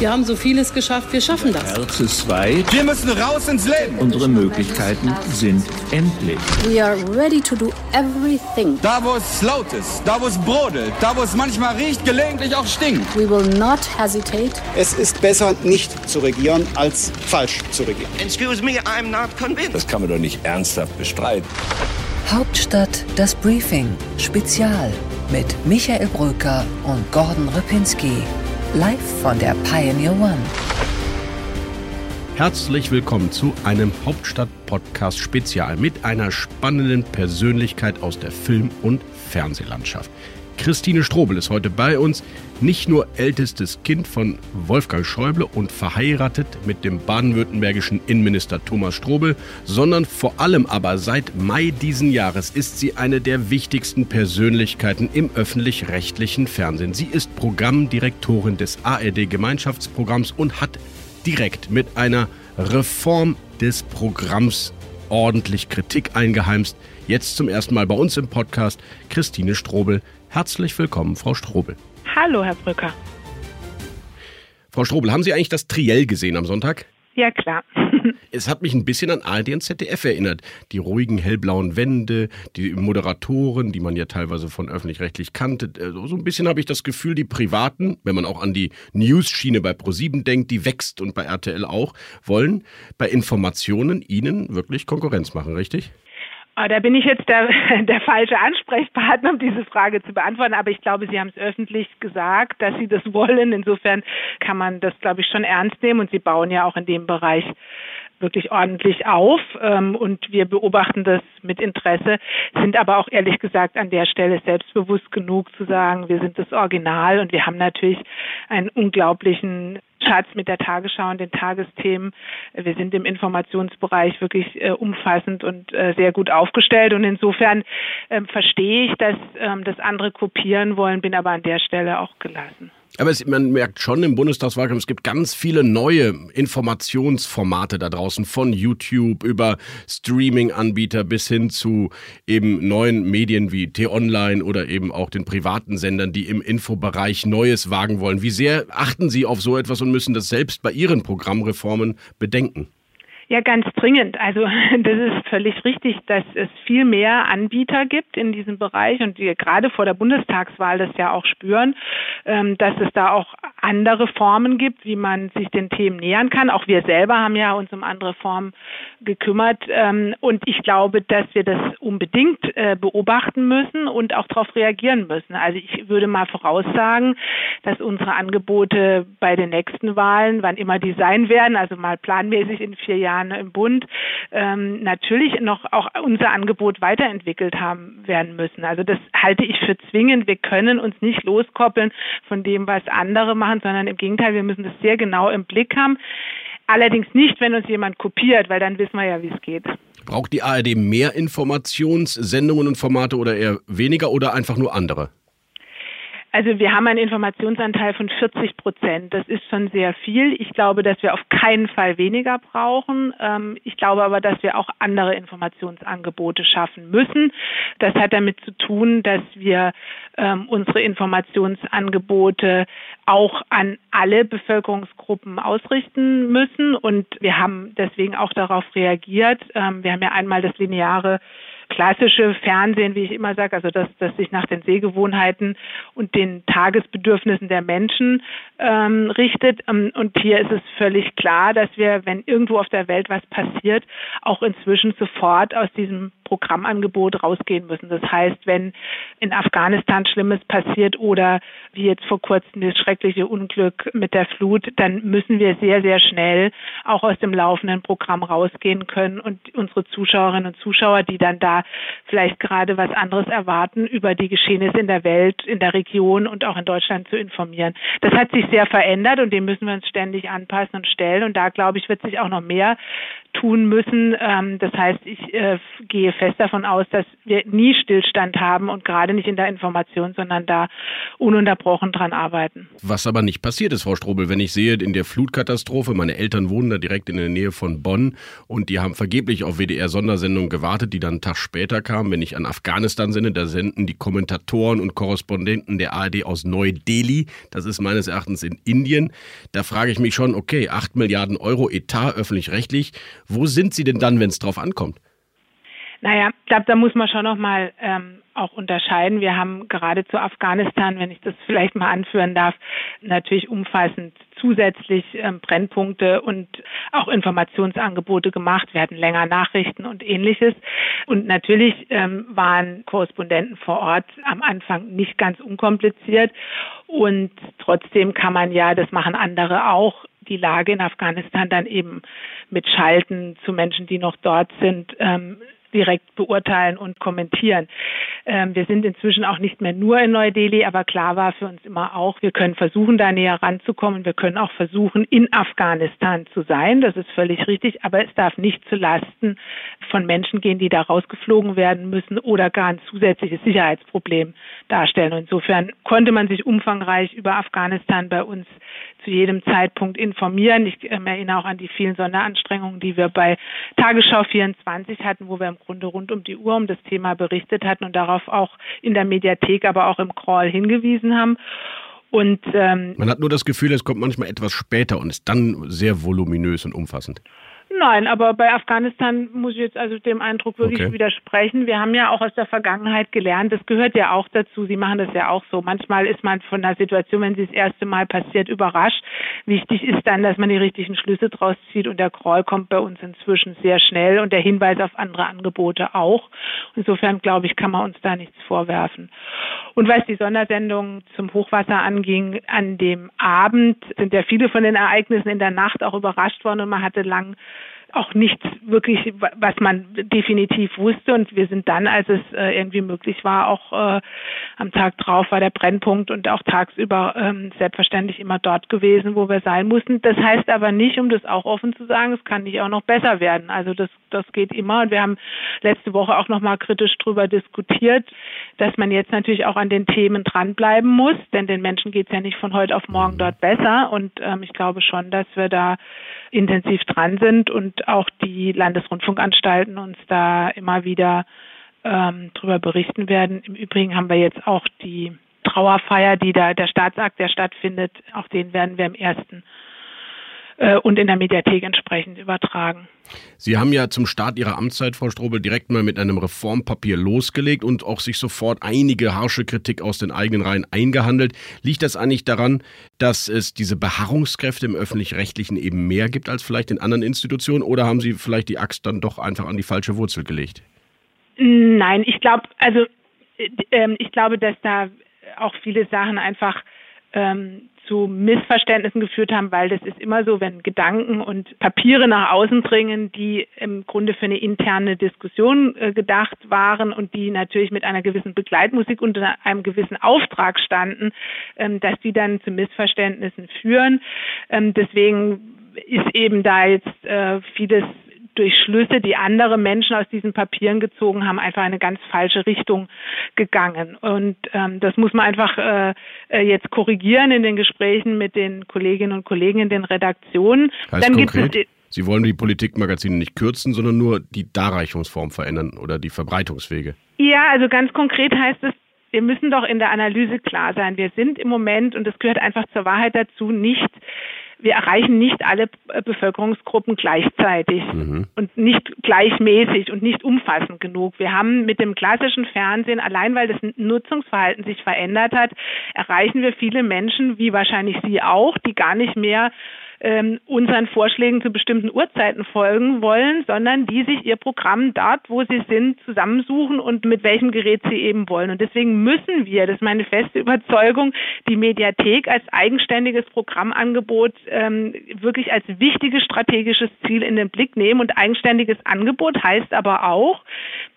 Wir haben so vieles geschafft, wir schaffen das. Herz ist weit. Wir müssen raus ins Leben. Unsere Möglichkeiten sind endlich. We are ready to do everything. Da, wo es laut ist, da, wo es brodelt, da, wo es manchmal riecht, gelegentlich auch stinkt. We will not hesitate. Es ist besser, nicht zu regieren, als falsch zu regieren. Excuse me, I'm not convinced. Das kann man doch nicht ernsthaft bestreiten. Hauptstadt das Briefing Spezial mit Michael Brücker und Gordon Ripinski. Live von der Pioneer One. Herzlich willkommen zu einem Hauptstadt-Podcast Spezial mit einer spannenden Persönlichkeit aus der Film- und Fernsehlandschaft. Christine Strobel ist heute bei uns, nicht nur ältestes Kind von Wolfgang Schäuble und verheiratet mit dem baden-württembergischen Innenminister Thomas Strobel, sondern vor allem aber seit Mai diesen Jahres ist sie eine der wichtigsten Persönlichkeiten im öffentlich-rechtlichen Fernsehen. Sie ist Programmdirektorin des ARD Gemeinschaftsprogramms und hat direkt mit einer Reform des Programms ordentlich Kritik eingeheimst. Jetzt zum ersten Mal bei uns im Podcast Christine Strobel. Herzlich willkommen, Frau Strobel. Hallo, Herr Brücker. Frau Strobel, haben Sie eigentlich das Triell gesehen am Sonntag? Ja, klar. Es hat mich ein bisschen an ARD und ZDF erinnert. Die ruhigen hellblauen Wände, die Moderatoren, die man ja teilweise von öffentlich-rechtlich kannte. Also so ein bisschen habe ich das Gefühl, die Privaten, wenn man auch an die News-Schiene bei ProSieben denkt, die wächst und bei RTL auch, wollen bei Informationen Ihnen wirklich Konkurrenz machen, richtig? Ah, Da bin ich jetzt der, der falsche Ansprechpartner, um diese Frage zu beantworten. Aber ich glaube, Sie haben es öffentlich gesagt, dass Sie das wollen. Insofern kann man das, glaube ich, schon ernst nehmen. Und Sie bauen ja auch in dem Bereich wirklich ordentlich auf. Ähm, Und wir beobachten das mit Interesse, sind aber auch ehrlich gesagt an der Stelle selbstbewusst genug zu sagen, wir sind das Original und wir haben natürlich einen unglaublichen Schatz mit der Tagesschau und den Tagesthemen. Wir sind im Informationsbereich wirklich äh, umfassend und äh, sehr gut aufgestellt und insofern ähm, verstehe ich, dass ähm, das andere kopieren wollen, bin aber an der Stelle auch gelassen. Aber es, man merkt schon im Bundestagswahlkampf, es gibt ganz viele neue Informationsformate da draußen, von YouTube über Streaming-Anbieter bis hin zu eben neuen Medien wie T-Online oder eben auch den privaten Sendern, die im Infobereich Neues wagen wollen. Wie sehr achten Sie auf so etwas und müssen das selbst bei Ihren Programmreformen bedenken? Ja, ganz dringend. Also das ist völlig richtig, dass es viel mehr Anbieter gibt in diesem Bereich und wir gerade vor der Bundestagswahl das ja auch spüren, ähm, dass es da auch andere Formen gibt, wie man sich den Themen nähern kann. Auch wir selber haben ja uns um andere Formen gekümmert ähm, und ich glaube, dass wir das unbedingt äh, beobachten müssen und auch darauf reagieren müssen. Also ich würde mal voraussagen, dass unsere Angebote bei den nächsten Wahlen, wann immer die sein werden, also mal planmäßig in vier Jahren im Bund, ähm, natürlich noch auch unser Angebot weiterentwickelt haben werden müssen. Also das halte ich für zwingend. Wir können uns nicht loskoppeln von dem, was andere machen, sondern im Gegenteil, wir müssen das sehr genau im Blick haben. Allerdings nicht, wenn uns jemand kopiert, weil dann wissen wir ja, wie es geht. Braucht die ARD mehr Informationssendungen und Formate oder eher weniger oder einfach nur andere? Also wir haben einen Informationsanteil von 40 Prozent. Das ist schon sehr viel. Ich glaube, dass wir auf keinen Fall weniger brauchen. Ähm, Ich glaube aber, dass wir auch andere Informationsangebote schaffen müssen. Das hat damit zu tun, dass wir ähm, unsere Informationsangebote auch an alle Bevölkerungsgruppen ausrichten müssen. Und wir haben deswegen auch darauf reagiert. Ähm, Wir haben ja einmal das lineare klassische Fernsehen, wie ich immer sage, also das, das sich nach den Sehgewohnheiten und den Tagesbedürfnissen der Menschen ähm, richtet. Ähm, und hier ist es völlig klar, dass wir, wenn irgendwo auf der Welt was passiert, auch inzwischen sofort aus diesem Programmangebot rausgehen müssen. Das heißt, wenn in Afghanistan Schlimmes passiert oder wie jetzt vor kurzem das schreckliche Unglück mit der Flut, dann müssen wir sehr, sehr schnell auch aus dem laufenden Programm rausgehen können und unsere Zuschauerinnen und Zuschauer, die dann da vielleicht gerade was anderes erwarten, über die Geschehnisse in der Welt, in der Region und auch in Deutschland zu informieren. Das hat sich sehr verändert und dem müssen wir uns ständig anpassen und stellen. Und da, glaube ich, wird sich auch noch mehr tun müssen. Ähm, das heißt, ich äh, gehe fest davon aus, dass wir nie Stillstand haben und gerade nicht in der Information, sondern da ununterbrochen dran arbeiten. Was aber nicht passiert ist, Frau Strobel, wenn ich sehe, in der Flutkatastrophe, meine Eltern wohnen da direkt in der Nähe von Bonn und die haben vergeblich auf WDR-Sondersendungen gewartet, die dann einen Tag später kamen. Wenn ich an Afghanistan sende, da senden die Kommentatoren und Korrespondenten der ARD aus Neu-Delhi, das ist meines Erachtens in Indien. Da frage ich mich schon, okay, 8 Milliarden Euro Etat öffentlich-rechtlich, wo sind sie denn dann, wenn es drauf ankommt? Naja, ich glaube, da muss man schon nochmal ähm, auch unterscheiden. Wir haben gerade zu Afghanistan, wenn ich das vielleicht mal anführen darf, natürlich umfassend zusätzlich ähm, Brennpunkte und auch Informationsangebote gemacht. Wir hatten länger Nachrichten und ähnliches. Und natürlich ähm, waren Korrespondenten vor Ort am Anfang nicht ganz unkompliziert. Und trotzdem kann man ja, das machen andere auch, die Lage in Afghanistan dann eben mit Schalten zu Menschen, die noch dort sind, ähm, direkt beurteilen und kommentieren. Ähm, wir sind inzwischen auch nicht mehr nur in Neu-Delhi, aber klar war für uns immer auch, wir können versuchen, da näher ranzukommen. Wir können auch versuchen, in Afghanistan zu sein. Das ist völlig richtig, aber es darf nicht zu Lasten von Menschen gehen, die da rausgeflogen werden müssen oder gar ein zusätzliches Sicherheitsproblem darstellen. Und insofern konnte man sich umfangreich über Afghanistan bei uns zu jedem Zeitpunkt informieren. Ich äh, erinnere auch an die vielen Sonderanstrengungen, die wir bei Tagesschau 24 hatten, wo wir im Grunde rund um die Uhr um das Thema berichtet hatten und darauf auch in der Mediathek, aber auch im Crawl hingewiesen haben. Und ähm, man hat nur das Gefühl, es kommt manchmal etwas später und ist dann sehr voluminös und umfassend. Nein, aber bei Afghanistan muss ich jetzt also dem Eindruck wirklich okay. widersprechen. Wir haben ja auch aus der Vergangenheit gelernt, das gehört ja auch dazu. Sie machen das ja auch so. Manchmal ist man von der Situation, wenn sie das erste Mal passiert, überrascht. Wichtig ist dann, dass man die richtigen Schlüsse draus zieht und der Crawl kommt bei uns inzwischen sehr schnell und der Hinweis auf andere Angebote auch. Insofern glaube ich, kann man uns da nichts vorwerfen. Und was die Sondersendung zum Hochwasser anging, an dem Abend sind ja viele von den Ereignissen in der Nacht auch überrascht worden und man hatte lang auch nichts wirklich, was man definitiv wusste. Und wir sind dann, als es äh, irgendwie möglich war, auch äh, am Tag drauf war der Brennpunkt und auch tagsüber ähm, selbstverständlich immer dort gewesen, wo wir sein mussten. Das heißt aber nicht, um das auch offen zu sagen, es kann nicht auch noch besser werden. Also das, das geht immer. Und wir haben letzte Woche auch nochmal kritisch darüber diskutiert, dass man jetzt natürlich auch an den Themen dranbleiben muss, denn den Menschen geht es ja nicht von heute auf morgen dort besser. Und ähm, ich glaube schon, dass wir da intensiv dran sind und auch die Landesrundfunkanstalten uns da immer wieder ähm, darüber berichten werden. Im Übrigen haben wir jetzt auch die Trauerfeier, die da der Staatsakt, der stattfindet, auch den werden wir im ersten äh, und in der Mediathek entsprechend übertragen. Sie haben ja zum Start Ihrer Amtszeit, Frau Strobel, direkt mal mit einem Reformpapier losgelegt und auch sich sofort einige harsche Kritik aus den eigenen Reihen eingehandelt. Liegt das eigentlich daran, dass es diese Beharrungskräfte im öffentlich-rechtlichen eben mehr gibt als vielleicht in anderen Institutionen oder haben Sie vielleicht die Axt dann doch einfach an die falsche Wurzel gelegt? Nein, ich glaube, also äh, ich glaube, dass da auch viele Sachen einfach ähm, zu Missverständnissen geführt haben, weil das ist immer so, wenn Gedanken und Papiere nach außen dringen, die im Grunde für eine interne Diskussion äh, gedacht waren und die natürlich mit einer gewissen Begleitmusik unter einem gewissen Auftrag standen, ähm, dass die dann zu Missverständnissen führen. Ähm, deswegen ist eben da jetzt äh, vieles durch Schlüsse, die andere Menschen aus diesen Papieren gezogen haben, einfach eine ganz falsche Richtung gegangen. Und ähm, das muss man einfach äh, äh jetzt korrigieren in den Gesprächen mit den Kolleginnen und Kollegen in den Redaktionen. Heißt Dann konkret, gibt es Sie wollen die Politikmagazine nicht kürzen, sondern nur die Darreichungsform verändern oder die Verbreitungswege. Ja, also ganz konkret heißt es, wir müssen doch in der Analyse klar sein. Wir sind im Moment, und das gehört einfach zur Wahrheit dazu, nicht wir erreichen nicht alle äh, Bevölkerungsgruppen gleichzeitig mhm. und nicht gleichmäßig und nicht umfassend genug. Wir haben mit dem klassischen Fernsehen, allein weil das Nutzungsverhalten sich verändert hat, erreichen wir viele Menschen, wie wahrscheinlich Sie auch, die gar nicht mehr ähm, unseren Vorschlägen zu bestimmten Uhrzeiten folgen wollen, sondern die sich ihr Programm dort, wo sie sind, zusammensuchen und mit welchem Gerät sie eben wollen. Und deswegen müssen wir, das ist meine feste Überzeugung, die Mediathek als eigenständiges Programmangebot ähm, wirklich als wichtiges strategisches Ziel in den Blick nehmen. Und eigenständiges Angebot heißt aber auch,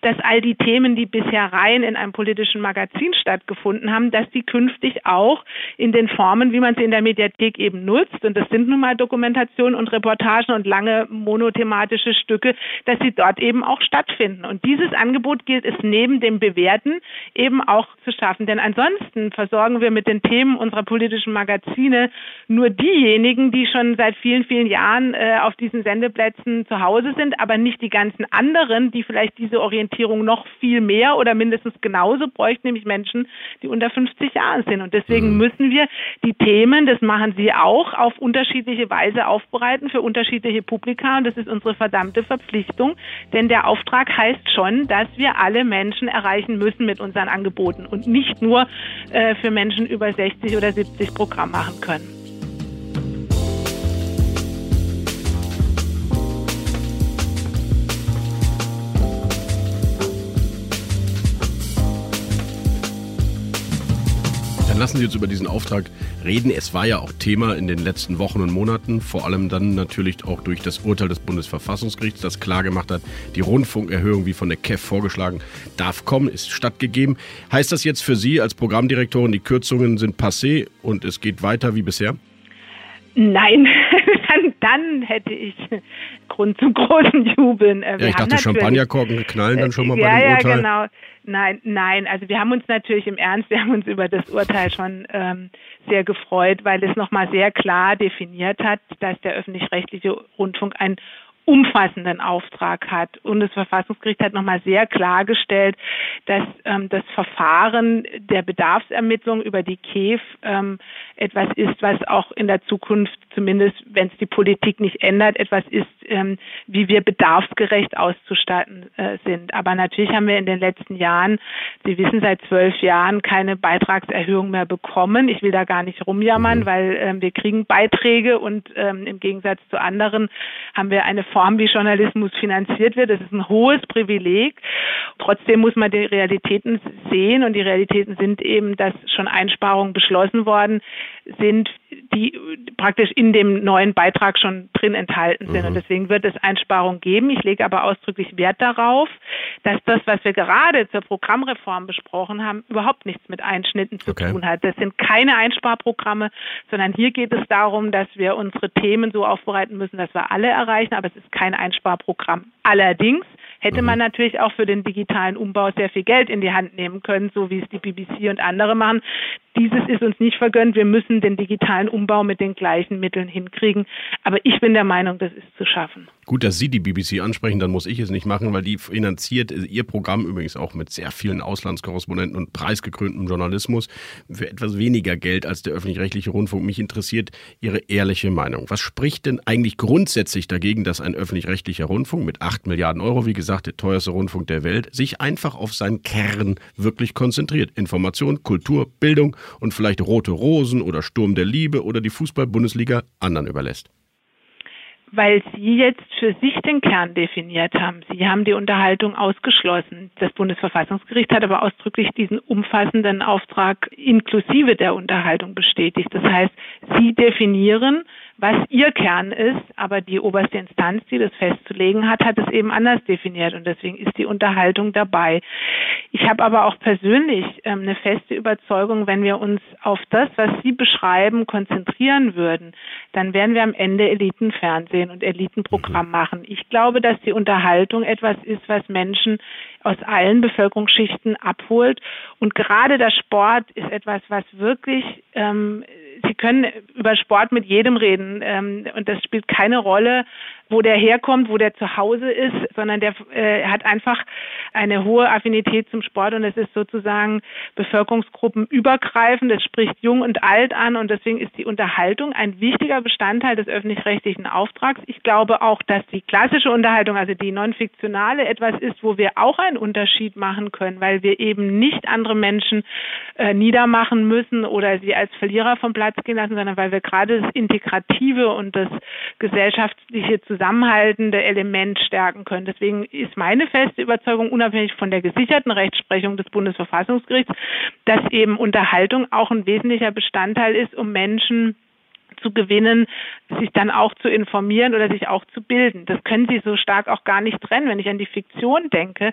dass all die Themen, die bisher rein in einem politischen Magazin stattgefunden haben, dass die künftig auch in den Formen, wie man sie in der Mediathek eben nutzt, und das sind nun mal Dokumentationen und Reportagen und lange monothematische Stücke, dass sie dort eben auch stattfinden. Und dieses Angebot gilt es neben dem Bewährten eben auch zu schaffen. Denn ansonsten versorgen wir mit den Themen unserer politischen Magazine nur diejenigen, die schon seit vielen, vielen Jahren äh, auf diesen Sendeplätzen zu Hause sind, aber nicht die ganzen anderen, die vielleicht diese Orientierung noch viel mehr oder mindestens genauso bräuchten, nämlich Menschen, die unter 50 Jahren sind. Und deswegen mhm. müssen wir die Themen, das machen Sie auch, auf unterschiedliche Weise aufbereiten für unterschiedliche Publika. Und das ist unsere verdammte Verpflichtung. Denn der Auftrag heißt schon, dass wir alle Menschen erreichen müssen mit unseren Angeboten und nicht nur äh, für Menschen über 60 oder 70 Programm machen können. Dann lassen Sie uns über diesen Auftrag reden. Es war ja auch Thema in den letzten Wochen und Monaten, vor allem dann natürlich auch durch das Urteil des Bundesverfassungsgerichts, das klargemacht hat, die Rundfunkerhöhung, wie von der KEF vorgeschlagen, darf kommen, ist stattgegeben. Heißt das jetzt für Sie als Programmdirektorin, die Kürzungen sind passé und es geht weiter wie bisher? Nein, dann, hätte ich Grund zum großen Jubeln. Äh, ja, ich dachte, Champagnerkorken knallen dann schon mal ja, bei dem Urteil. Ja, genau. Nein, nein, also wir haben uns natürlich im Ernst, wir haben uns über das Urteil schon ähm, sehr gefreut, weil es nochmal sehr klar definiert hat, dass der öffentlich-rechtliche Rundfunk ein umfassenden Auftrag hat. Und das Verfassungsgericht hat nochmal sehr klargestellt, dass ähm, das Verfahren der Bedarfsermittlung über die KEF ähm, etwas ist, was auch in der Zukunft, zumindest wenn es die Politik nicht ändert, etwas ist, ähm, wie wir bedarfsgerecht auszustatten äh, sind. Aber natürlich haben wir in den letzten Jahren, Sie wissen, seit zwölf Jahren keine Beitragserhöhung mehr bekommen. Ich will da gar nicht rumjammern, mhm. weil ähm, wir kriegen Beiträge und ähm, im Gegensatz zu anderen haben wir eine Form, wie Journalismus finanziert wird. Das ist ein hohes Privileg. Trotzdem muss man die Realitäten sehen und die Realitäten sind eben, dass schon Einsparungen beschlossen worden sind, die praktisch in dem neuen Beitrag schon drin enthalten sind. Mhm. Und deswegen wird es Einsparungen geben. Ich lege aber ausdrücklich Wert darauf, dass das, was wir gerade zur Programmreform besprochen haben, überhaupt nichts mit Einschnitten zu okay. tun hat. Das sind keine Einsparprogramme, sondern hier geht es darum, dass wir unsere Themen so aufbereiten müssen, dass wir alle erreichen. Aber es ist kein Einsparprogramm. Allerdings hätte man mhm. natürlich auch für den digitalen Umbau sehr viel Geld in die Hand nehmen können, so wie es die BBC und andere machen. Dieses ist uns nicht vergönnt. Wir müssen den digitalen Umbau mit den gleichen Mitteln hinkriegen. Aber ich bin der Meinung, das ist zu schaffen. Gut, dass Sie die BBC ansprechen, dann muss ich es nicht machen, weil die finanziert Ihr Programm übrigens auch mit sehr vielen Auslandskorrespondenten und preisgekröntem Journalismus für etwas weniger Geld als der öffentlich-rechtliche Rundfunk. Mich interessiert Ihre ehrliche Meinung. Was spricht denn eigentlich grundsätzlich dagegen, dass ein öffentlich-rechtlicher Rundfunk mit 8 Milliarden Euro, wie gesagt, der teuerste Rundfunk der Welt, sich einfach auf seinen Kern wirklich konzentriert? Information, Kultur, Bildung und vielleicht Rote Rosen oder Sturm der Liebe oder die Fußball-Bundesliga anderen überlässt? weil Sie jetzt für sich den Kern definiert haben. Sie haben die Unterhaltung ausgeschlossen. Das Bundesverfassungsgericht hat aber ausdrücklich diesen umfassenden Auftrag inklusive der Unterhaltung bestätigt. Das heißt, Sie definieren, was ihr Kern ist, aber die oberste Instanz, die das festzulegen hat, hat es eben anders definiert und deswegen ist die Unterhaltung dabei. Ich habe aber auch persönlich ähm, eine feste Überzeugung, wenn wir uns auf das, was Sie beschreiben, konzentrieren würden, dann werden wir am Ende Elitenfernsehen und Elitenprogramm mhm. machen. Ich glaube, dass die Unterhaltung etwas ist, was Menschen aus allen Bevölkerungsschichten abholt und gerade der Sport ist etwas, was wirklich ähm, Sie können über Sport mit jedem reden ähm, und das spielt keine Rolle, wo der herkommt, wo der zu Hause ist, sondern der äh, hat einfach eine hohe Affinität zum Sport und es ist sozusagen bevölkerungsgruppenübergreifend. Es spricht jung und alt an und deswegen ist die Unterhaltung ein wichtiger Bestandteil des öffentlich-rechtlichen Auftrags. Ich glaube auch, dass die klassische Unterhaltung, also die non-fiktionale, etwas ist, wo wir auch einen Unterschied machen können, weil wir eben nicht andere Menschen äh, niedermachen müssen oder sie als Verlierer vom Platz gehen lassen, sondern weil wir gerade das Integrative und das gesellschaftliche zusammenhaltende Element stärken können. Deswegen ist meine feste Überzeugung, unabhängig von der gesicherten Rechtsprechung des Bundesverfassungsgerichts, dass eben Unterhaltung auch ein wesentlicher Bestandteil ist, um Menschen zu gewinnen, sich dann auch zu informieren oder sich auch zu bilden. Das können Sie so stark auch gar nicht trennen. Wenn ich an die Fiktion denke,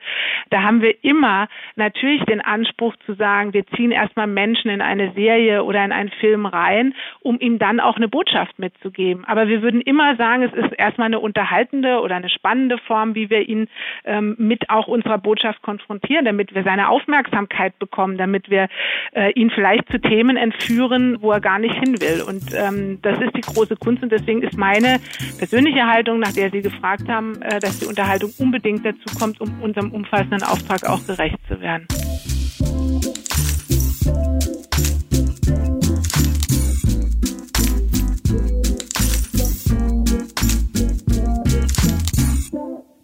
da haben wir immer natürlich den Anspruch zu sagen, wir ziehen erstmal Menschen in eine Serie oder in einen Film rein, um ihm dann auch eine Botschaft mitzugeben. Aber wir würden immer sagen, es ist erstmal eine unterhaltende oder eine spannende Form, wie wir ihn ähm, mit auch unserer Botschaft konfrontieren, damit wir seine Aufmerksamkeit bekommen, damit wir äh, ihn vielleicht zu Themen entführen, wo er gar nicht hin will. Und ähm, das ist die große Kunst und deswegen ist meine persönliche Haltung, nach der Sie gefragt haben, äh, dass die Unterhaltung unbedingt dazu kommt, um unserem umfassenden Auftrag auch gerecht zu werden.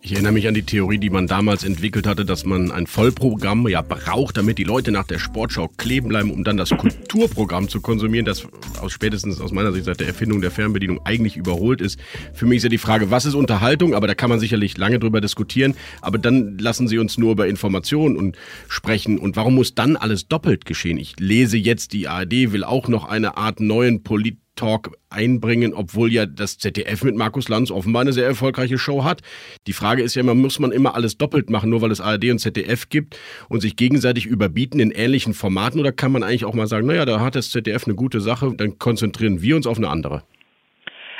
Ich erinnere mich an die Theorie, die man damals entwickelt hatte, dass man ein Vollprogramm ja braucht, damit die Leute nach der Sportschau kleben bleiben, um dann das Kulturprogramm zu konsumieren, das aus spätestens aus meiner Sicht seit der Erfindung der Fernbedienung eigentlich überholt ist. Für mich ist ja die Frage, was ist Unterhaltung? Aber da kann man sicherlich lange drüber diskutieren. Aber dann lassen Sie uns nur über Informationen und sprechen. Und warum muss dann alles doppelt geschehen? Ich lese jetzt, die ARD will auch noch eine Art neuen Polit Talk einbringen, obwohl ja das ZDF mit Markus Lanz offenbar eine sehr erfolgreiche Show hat. Die Frage ist ja immer, muss man immer alles doppelt machen, nur weil es ARD und ZDF gibt und sich gegenseitig überbieten in ähnlichen Formaten oder kann man eigentlich auch mal sagen, naja, da hat das ZDF eine gute Sache, dann konzentrieren wir uns auf eine andere?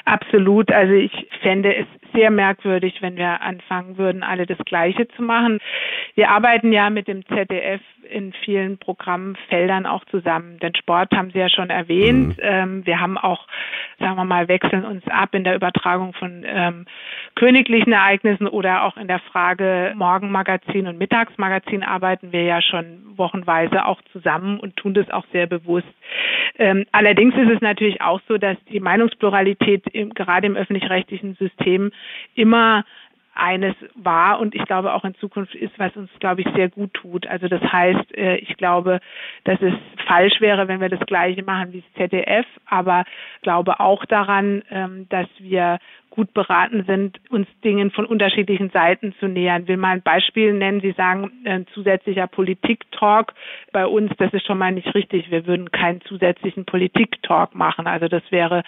Absolut. Also ich fände es sehr merkwürdig, wenn wir anfangen würden, alle das Gleiche zu machen. Wir arbeiten ja mit dem ZDF in vielen Programmfeldern auch zusammen. Den Sport haben Sie ja schon erwähnt. Mhm. Ähm, wir haben auch, sagen wir mal, wechseln uns ab in der Übertragung von ähm, königlichen Ereignissen oder auch in der Frage Morgenmagazin und Mittagsmagazin arbeiten wir ja schon wochenweise auch zusammen und tun das auch sehr bewusst. Ähm, allerdings ist es natürlich auch so, dass die Meinungspluralität im, gerade im öffentlich-rechtlichen System immer eines war und ich glaube auch in Zukunft ist, was uns, glaube ich, sehr gut tut. Also das heißt, äh, ich glaube, dass es falsch wäre, wenn wir das Gleiche machen wie das ZDF, aber glaube auch daran, ähm, dass wir gut beraten sind, uns Dingen von unterschiedlichen Seiten zu nähern. Ich will mal ein Beispiel nennen. Sie sagen, ein zusätzlicher Politik-Talk bei uns, das ist schon mal nicht richtig. Wir würden keinen zusätzlichen Politik-Talk machen. Also das wäre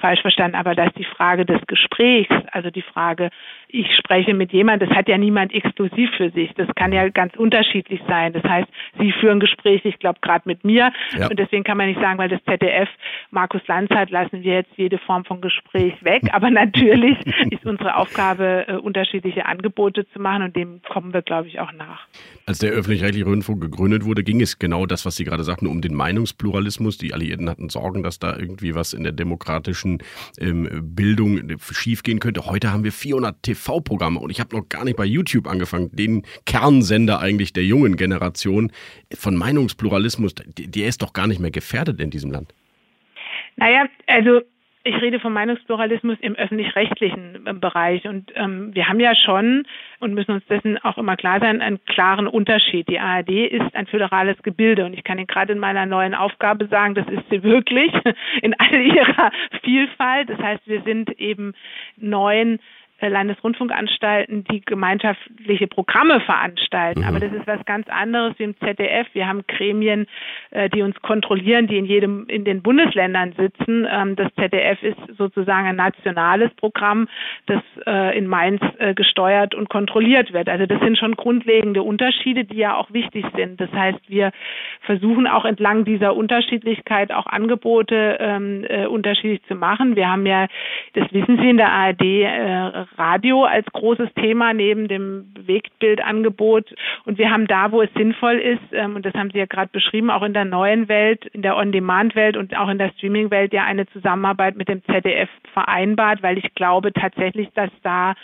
falsch verstanden. Aber das ist die Frage des Gesprächs, also die Frage, ich spreche mit jemandem, das hat ja niemand exklusiv für sich. Das kann ja ganz unterschiedlich sein. Das heißt, Sie führen Gespräche, ich glaube, gerade mit mir. Ja. Und deswegen kann man nicht sagen, weil das ZDF Markus Lanz hat, lassen wir jetzt jede Form von Gespräch weg. Aber natürlich natürlich ist unsere Aufgabe, äh, unterschiedliche Angebote zu machen und dem kommen wir, glaube ich, auch nach. Als der öffentlich-rechtliche Rundfunk gegründet wurde, ging es genau das, was Sie gerade sagten, um den Meinungspluralismus. Die Alliierten hatten Sorgen, dass da irgendwie was in der demokratischen ähm, Bildung schiefgehen könnte. Heute haben wir 400 TV-Programme und ich habe noch gar nicht bei YouTube angefangen, den Kernsender eigentlich der jungen Generation von Meinungspluralismus. Der ist doch gar nicht mehr gefährdet in diesem Land. Naja, also ich rede vom Meinungspluralismus im öffentlich-rechtlichen ähm, Bereich. Und ähm, wir haben ja schon und müssen uns dessen auch immer klar sein, einen klaren Unterschied. Die ARD ist ein föderales Gebilde. Und ich kann Ihnen gerade in meiner neuen Aufgabe sagen, das ist sie wirklich in all ihrer Vielfalt. Das heißt, wir sind eben neun äh, Landesrundfunkanstalten, die gemeinschaftliche Programme veranstalten. Mhm. Aber das ist was ganz anderes wie im ZDF. Wir haben Gremien, äh, die uns kontrollieren, die in jedem, in den Bundesländern sitzen. Ähm, das ZDF ist sozusagen ein nationales Programm, das äh, in Mainz gesteuert und kontrolliert wird. Also das sind schon grundlegende Unterschiede, die ja auch wichtig sind. Das heißt, wir versuchen auch entlang dieser Unterschiedlichkeit auch Angebote ähm, unterschiedlich zu machen. Wir haben ja, das wissen Sie in der ARD, Radio als großes Thema neben dem Bewegtbildangebot. Und wir haben da, wo es sinnvoll ist, ähm, und das haben Sie ja gerade beschrieben, auch in der neuen Welt, in der On-Demand-Welt und auch in der Streaming-Welt ja eine Zusammenarbeit mit dem ZDF vereinbart, weil ich glaube tatsächlich, dass da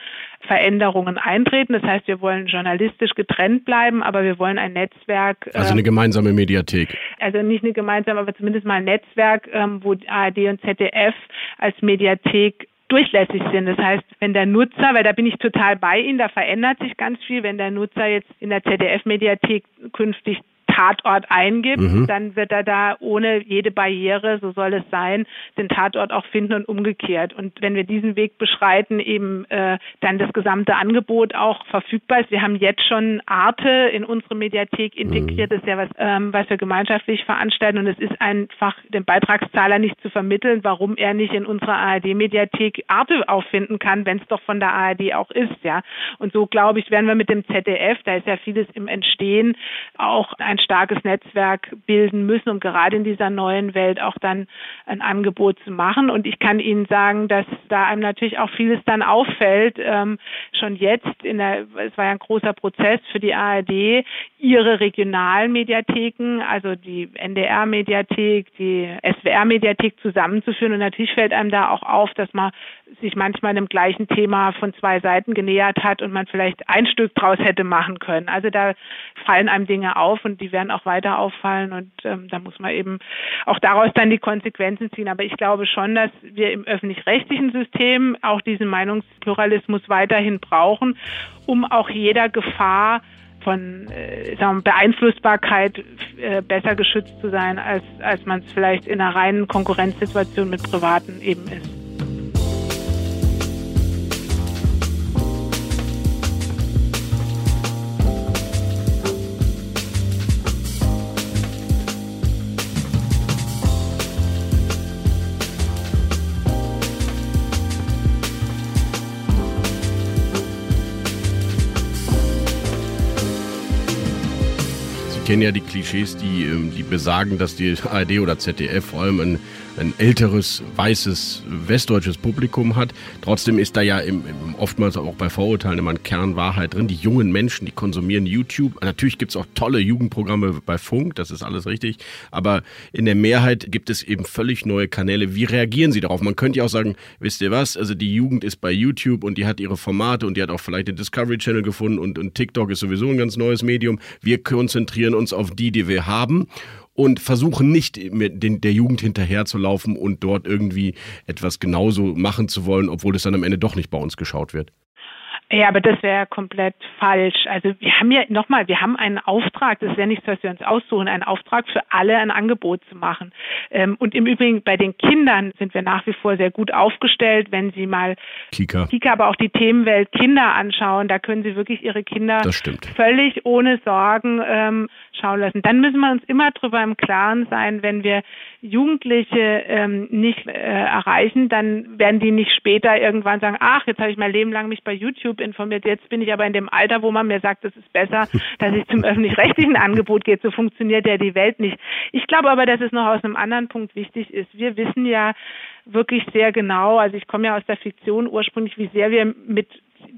Veränderungen eintreten. Das heißt, wir wollen journalistisch getrennt bleiben, aber wir wollen ein Netzwerk. Also eine ähm, gemeinsame Mediathek. Also nicht eine gemeinsame, aber zumindest mal ein Netzwerk, ähm, wo ARD und ZDF als Mediathek durchlässig sind. Das heißt, wenn der Nutzer, weil da bin ich total bei Ihnen, da verändert sich ganz viel, wenn der Nutzer jetzt in der ZDF-Mediathek künftig Tatort eingibt, mhm. dann wird er da ohne jede Barriere, so soll es sein, den Tatort auch finden und umgekehrt. Und wenn wir diesen Weg beschreiten, eben äh, dann das gesamte Angebot auch verfügbar ist. Wir haben jetzt schon Arte in unsere Mediathek integriert, mhm. das ist ja was, ähm, was wir gemeinschaftlich veranstalten und es ist einfach dem Beitragszahler nicht zu vermitteln, warum er nicht in unserer ARD-Mediathek Arte auffinden kann, wenn es doch von der ARD auch ist, ja. Und so glaube ich, werden wir mit dem ZDF, da ist ja vieles im Entstehen, auch ein starkes Netzwerk bilden müssen, um gerade in dieser neuen Welt auch dann ein Angebot zu machen. Und ich kann Ihnen sagen, dass da einem natürlich auch vieles dann auffällt. Ähm, schon jetzt in der, es war ja ein großer Prozess für die ARD, ihre Regionalmediatheken, also die NDR-Mediathek, die SWR-Mediathek zusammenzuführen. Und natürlich fällt einem da auch auf, dass man sich manchmal dem gleichen Thema von zwei Seiten genähert hat und man vielleicht ein Stück draus hätte machen können. Also da fallen einem Dinge auf und die werden auch weiter auffallen und ähm, da muss man eben auch daraus dann die Konsequenzen ziehen. Aber ich glaube schon, dass wir im öffentlich-rechtlichen System auch diesen Meinungspluralismus weiterhin brauchen, um auch jeder Gefahr von äh, sagen Beeinflussbarkeit äh, besser geschützt zu sein, als, als man es vielleicht in einer reinen Konkurrenzsituation mit Privaten eben ist. Kennen ja die Klischees, die, ähm, die besagen, dass die ARD oder ZDF vor allem ein, ein älteres, weißes, westdeutsches Publikum hat. Trotzdem ist da ja im, im, oftmals auch bei Vorurteilen immer ein Kern Wahrheit drin. Die jungen Menschen, die konsumieren YouTube. Natürlich gibt es auch tolle Jugendprogramme bei Funk, das ist alles richtig. Aber in der Mehrheit gibt es eben völlig neue Kanäle. Wie reagieren Sie darauf? Man könnte ja auch sagen, wisst ihr was, also die Jugend ist bei YouTube und die hat ihre Formate und die hat auch vielleicht den Discovery Channel gefunden und, und TikTok ist sowieso ein ganz neues Medium. Wir konzentrieren uns auf die, die wir haben und versuchen nicht mit den, der Jugend hinterherzulaufen und dort irgendwie etwas genauso machen zu wollen, obwohl es dann am Ende doch nicht bei uns geschaut wird. Ja, aber das wäre komplett falsch. Also wir haben ja nochmal, wir haben einen Auftrag, das ist ja nichts, was wir uns aussuchen, einen Auftrag für alle ein Angebot zu machen. Ähm, und im Übrigen bei den Kindern sind wir nach wie vor sehr gut aufgestellt, wenn sie mal Kika, Kika aber auch die Themenwelt Kinder anschauen, da können sie wirklich ihre Kinder völlig ohne Sorgen ähm, schauen lassen. Dann müssen wir uns immer darüber im Klaren sein, wenn wir Jugendliche ähm, nicht äh, erreichen, dann werden die nicht später irgendwann sagen, ach, jetzt habe ich mein Leben lang mich bei YouTube informiert, jetzt bin ich aber in dem Alter, wo man mir sagt, es ist besser, dass ich zum öffentlich-rechtlichen Angebot gehe. So funktioniert ja die Welt nicht. Ich glaube aber, dass es noch aus einem anderen Punkt wichtig ist. Wir wissen ja wirklich sehr genau, also ich komme ja aus der Fiktion ursprünglich, wie sehr wir mit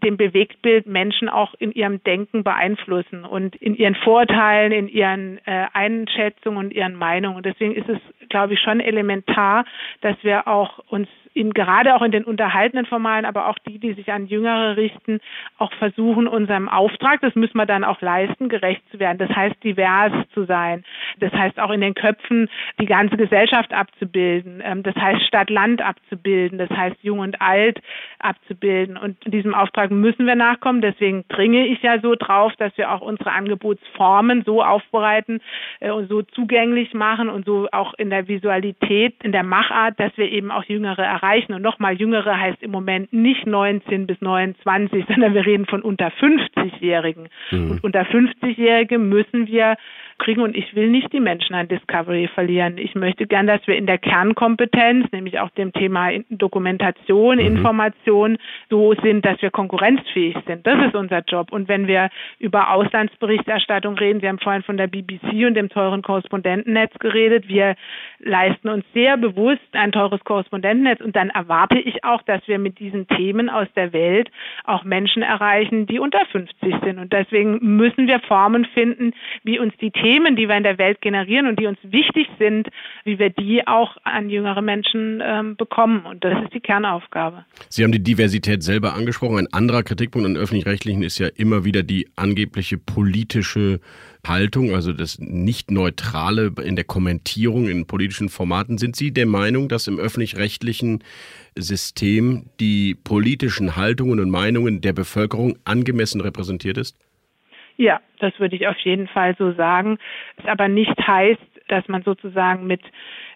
dem Bewegtbild Menschen auch in ihrem Denken beeinflussen und in ihren Vorteilen, in ihren äh, Einschätzungen und ihren Meinungen. Deswegen ist es, glaube ich, schon elementar, dass wir auch uns in, gerade auch in den unterhaltenen Formalen, aber auch die, die sich an Jüngere richten, auch versuchen, unserem Auftrag, das müssen wir dann auch leisten, gerecht zu werden. Das heißt, divers zu sein. Das heißt, auch in den Köpfen die ganze Gesellschaft abzubilden. Ähm, das heißt, Stadt-Land abzubilden. Das heißt, Jung und Alt abzubilden. Und diesem Auftrag müssen wir nachkommen. Deswegen dringe ich ja so drauf, dass wir auch unsere Angebotsformen so aufbereiten äh, und so zugänglich machen und so auch in der Visualität, in der Machart, dass wir eben auch Jüngere erreichen erreichen. Und nochmal, Jüngere heißt im Moment nicht 19 bis 29, sondern wir reden von unter 50-Jährigen. Mhm. Und unter 50-Jährige müssen wir kriegen. Und ich will nicht die Menschen an Discovery verlieren. Ich möchte gern, dass wir in der Kernkompetenz, nämlich auch dem Thema Dokumentation, mhm. Information, so sind, dass wir konkurrenzfähig sind. Das ist unser Job. Und wenn wir über Auslandsberichterstattung reden, Sie haben vorhin von der BBC und dem teuren Korrespondentennetz geredet. Wir leisten uns sehr bewusst ein teures Korrespondentennetz. Und dann erwarte ich auch, dass wir mit diesen Themen aus der Welt auch Menschen erreichen, die unter 50 sind. Und deswegen müssen wir Formen finden, wie uns die Themen die wir in der Welt generieren und die uns wichtig sind, wie wir die auch an jüngere Menschen ähm, bekommen. Und das ist die Kernaufgabe. Sie haben die Diversität selber angesprochen. Ein anderer Kritikpunkt an öffentlich-rechtlichen ist ja immer wieder die angebliche politische Haltung, also das Nicht-Neutrale in der Kommentierung in politischen Formaten. Sind Sie der Meinung, dass im öffentlich-rechtlichen System die politischen Haltungen und Meinungen der Bevölkerung angemessen repräsentiert ist? Ja, das würde ich auf jeden Fall so sagen. Es aber nicht heißt, dass man sozusagen mit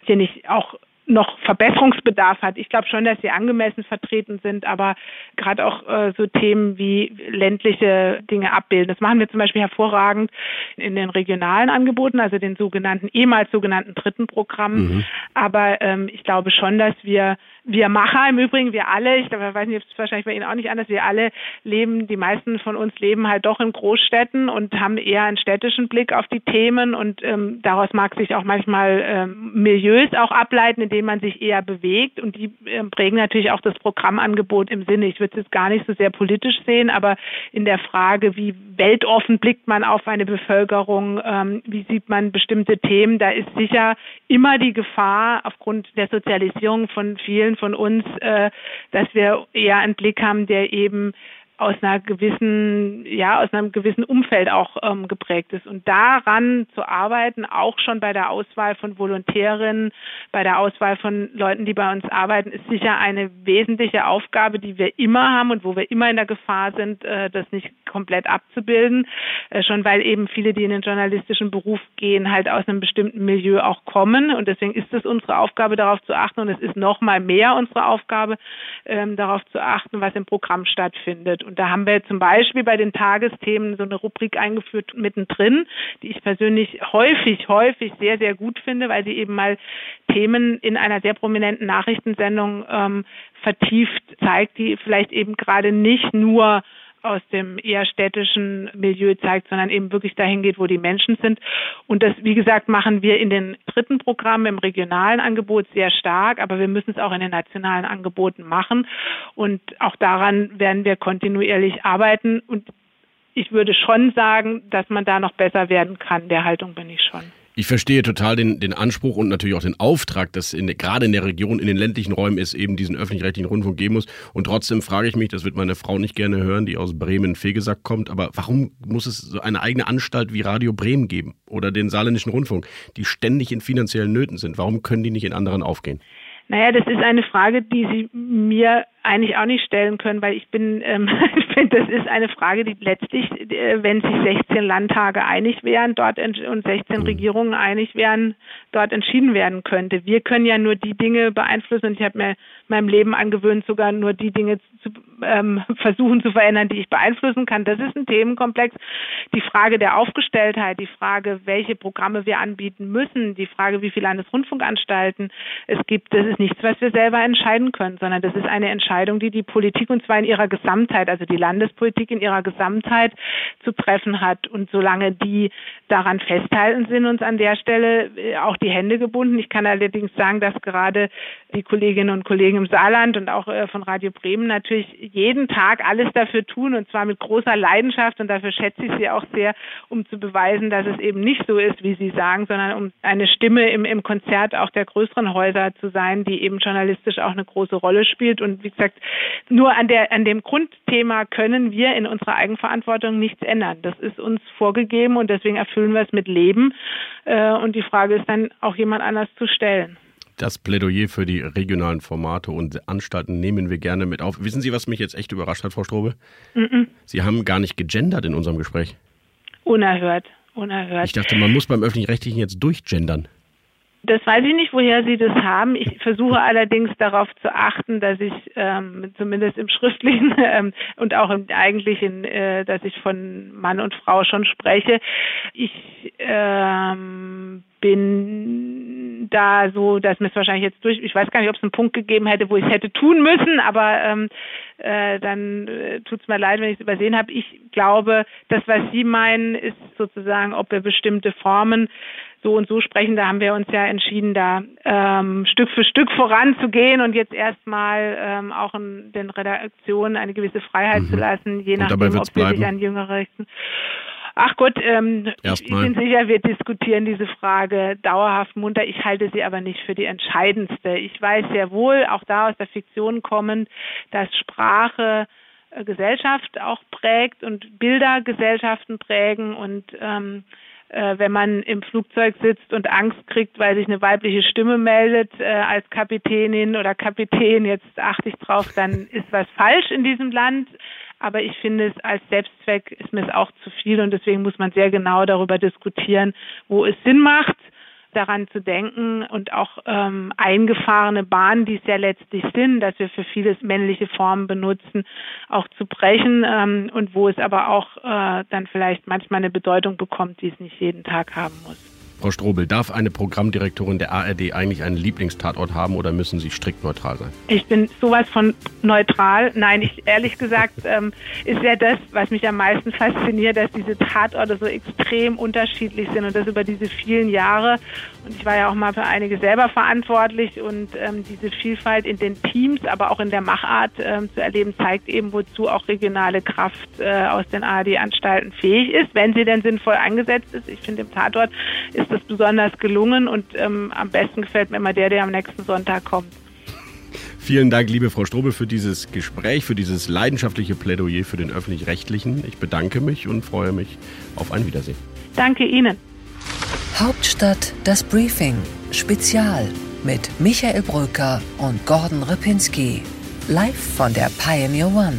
hier nicht auch noch Verbesserungsbedarf hat. Ich glaube schon, dass sie angemessen vertreten sind, aber gerade auch äh, so Themen wie ländliche Dinge abbilden. Das machen wir zum Beispiel hervorragend in den regionalen Angeboten, also den sogenannten, ehemals sogenannten dritten Programmen. Mhm. Aber ähm, ich glaube schon, dass wir wir Macher im Übrigen, wir alle, ich weiß nicht, es wahrscheinlich bei Ihnen auch nicht anders, wir alle leben, die meisten von uns leben halt doch in Großstädten und haben eher einen städtischen Blick auf die Themen und ähm, daraus mag sich auch manchmal ähm, Milieus auch ableiten, in denen man sich eher bewegt und die ähm, prägen natürlich auch das Programmangebot im Sinne. Ich würde es jetzt gar nicht so sehr politisch sehen, aber in der Frage, wie weltoffen blickt man auf eine Bevölkerung, ähm, wie sieht man bestimmte Themen, da ist sicher immer die Gefahr aufgrund der Sozialisierung von vielen von uns, äh, dass wir eher einen Blick haben, der eben aus einer gewissen, ja, aus einem gewissen Umfeld auch ähm, geprägt ist. Und daran zu arbeiten, auch schon bei der Auswahl von Volontärinnen, bei der Auswahl von Leuten, die bei uns arbeiten, ist sicher eine wesentliche Aufgabe, die wir immer haben und wo wir immer in der Gefahr sind, äh, das nicht komplett abzubilden. Äh, schon weil eben viele, die in den journalistischen Beruf gehen, halt aus einem bestimmten Milieu auch kommen. Und deswegen ist es unsere Aufgabe, darauf zu achten. Und es ist noch mal mehr unsere Aufgabe, ähm, darauf zu achten, was im Programm stattfindet. Und da haben wir zum Beispiel bei den Tagesthemen so eine Rubrik eingeführt mittendrin, die ich persönlich häufig, häufig sehr, sehr gut finde, weil sie eben mal Themen in einer sehr prominenten Nachrichtensendung ähm, vertieft zeigt, die vielleicht eben gerade nicht nur aus dem eher städtischen Milieu zeigt, sondern eben wirklich dahin geht, wo die Menschen sind. Und das, wie gesagt, machen wir in den dritten Programmen im regionalen Angebot sehr stark, aber wir müssen es auch in den nationalen Angeboten machen. Und auch daran werden wir kontinuierlich arbeiten. Und ich würde schon sagen, dass man da noch besser werden kann. Der Haltung bin ich schon. Ich verstehe total den, den Anspruch und natürlich auch den Auftrag, dass in, gerade in der Region, in den ländlichen Räumen es eben diesen öffentlich-rechtlichen Rundfunk geben muss. Und trotzdem frage ich mich, das wird meine Frau nicht gerne hören, die aus Bremen-Fegesack kommt, aber warum muss es so eine eigene Anstalt wie Radio Bremen geben oder den Saarländischen Rundfunk, die ständig in finanziellen Nöten sind? Warum können die nicht in anderen aufgehen? Naja, das ist eine Frage, die Sie mir eigentlich auch nicht stellen können, weil ich bin, ähm, ich finde, das ist eine Frage, die letztlich, äh, wenn sich 16 Landtage einig wären dort und 16 mhm. Regierungen einig wären, dort entschieden werden könnte. Wir können ja nur die Dinge beeinflussen und ich habe mir meinem Leben angewöhnt, sogar nur die Dinge zu ähm, versuchen zu verändern, die ich beeinflussen kann. Das ist ein Themenkomplex. Die Frage der Aufgestelltheit, die Frage, welche Programme wir anbieten müssen, die Frage, wie viele Landesrundfunkanstalten es gibt, das ist nichts, was wir selber entscheiden können, sondern das ist eine Entscheidung, Entscheidung, die die Politik und zwar in ihrer Gesamtheit, also die Landespolitik in ihrer Gesamtheit zu treffen hat. Und solange die daran festhalten, sind uns an der Stelle äh, auch die Hände gebunden. Ich kann allerdings sagen, dass gerade die Kolleginnen und Kollegen im Saarland und auch äh, von Radio Bremen natürlich jeden Tag alles dafür tun und zwar mit großer Leidenschaft und dafür schätze ich sie auch sehr, um zu beweisen, dass es eben nicht so ist, wie Sie sagen, sondern um eine Stimme im, im Konzert auch der größeren Häuser zu sein, die eben journalistisch auch eine große Rolle spielt. Und wie gesagt, gesagt, nur an, der, an dem Grundthema können wir in unserer Eigenverantwortung nichts ändern. Das ist uns vorgegeben und deswegen erfüllen wir es mit Leben. Äh, und die Frage ist dann auch jemand anders zu stellen. Das Plädoyer für die regionalen Formate und Anstalten nehmen wir gerne mit auf. Wissen Sie, was mich jetzt echt überrascht hat, Frau Strobe? Mm -mm. Sie haben gar nicht gegendert in unserem Gespräch. Unerhört, unerhört. Ich dachte, man muss beim Öffentlich-Rechtlichen jetzt durchgendern. Das weiß ich nicht, woher Sie das haben. Ich versuche allerdings darauf zu achten, dass ich ähm, zumindest im Schriftlichen ähm, und auch im Eigentlichen, äh, dass ich von Mann und Frau schon spreche. Ich ähm, bin da so, dass mir es wahrscheinlich jetzt durch, ich weiß gar nicht, ob es einen Punkt gegeben hätte, wo ich es hätte tun müssen, aber ähm, äh, dann äh, tut es mir leid, wenn ich es übersehen habe. Ich glaube, das, was Sie meinen, ist sozusagen, ob wir bestimmte Formen so und so sprechen. Da haben wir uns ja entschieden, da ähm, Stück für Stück voranzugehen und jetzt erstmal ähm, auch in den Redaktionen eine gewisse Freiheit mhm. zu lassen, je nachdem, ob wir bleiben. sich an Jüngere richten. Ach Gott, ähm, ich bin sicher, wir diskutieren diese Frage dauerhaft munter. Ich halte sie aber nicht für die entscheidendste. Ich weiß sehr wohl, auch da aus der Fiktion kommend, dass Sprache äh, Gesellschaft auch prägt und Bilder Gesellschaften prägen und ähm, äh, wenn man im Flugzeug sitzt und Angst kriegt, weil sich eine weibliche Stimme meldet äh, als Kapitänin oder Kapitän, jetzt achte ich drauf, dann ist was falsch in diesem Land. Aber ich finde es als Selbstzweck ist mir es auch zu viel und deswegen muss man sehr genau darüber diskutieren, wo es Sinn macht daran zu denken und auch ähm, eingefahrene Bahnen, die es ja letztlich sind, dass wir für vieles männliche Formen benutzen, auch zu brechen ähm, und wo es aber auch äh, dann vielleicht manchmal eine Bedeutung bekommt, die es nicht jeden Tag haben muss. Frau Strobel, darf eine Programmdirektorin der ARD eigentlich einen Lieblingstatort haben oder müssen sie strikt neutral sein? Ich bin sowas von neutral. Nein, ich ehrlich gesagt ähm, ist ja das, was mich am meisten fasziniert, dass diese Tatorte so extrem unterschiedlich sind und das über diese vielen Jahre. Und ich war ja auch mal für einige selber verantwortlich und ähm, diese Vielfalt in den Teams, aber auch in der Machart ähm, zu erleben, zeigt eben, wozu auch regionale Kraft äh, aus den ARD-Anstalten fähig ist, wenn sie denn sinnvoll eingesetzt ist. Ich finde, im Tatort ist ist das besonders gelungen und ähm, am besten gefällt mir immer der, der am nächsten Sonntag kommt. Vielen Dank, liebe Frau Strobel, für dieses Gespräch, für dieses leidenschaftliche Plädoyer für den öffentlich-rechtlichen. Ich bedanke mich und freue mich auf ein Wiedersehen. Danke Ihnen. Hauptstadt das Briefing Spezial mit Michael Bröker und Gordon Ripinski. Live von der Pioneer One.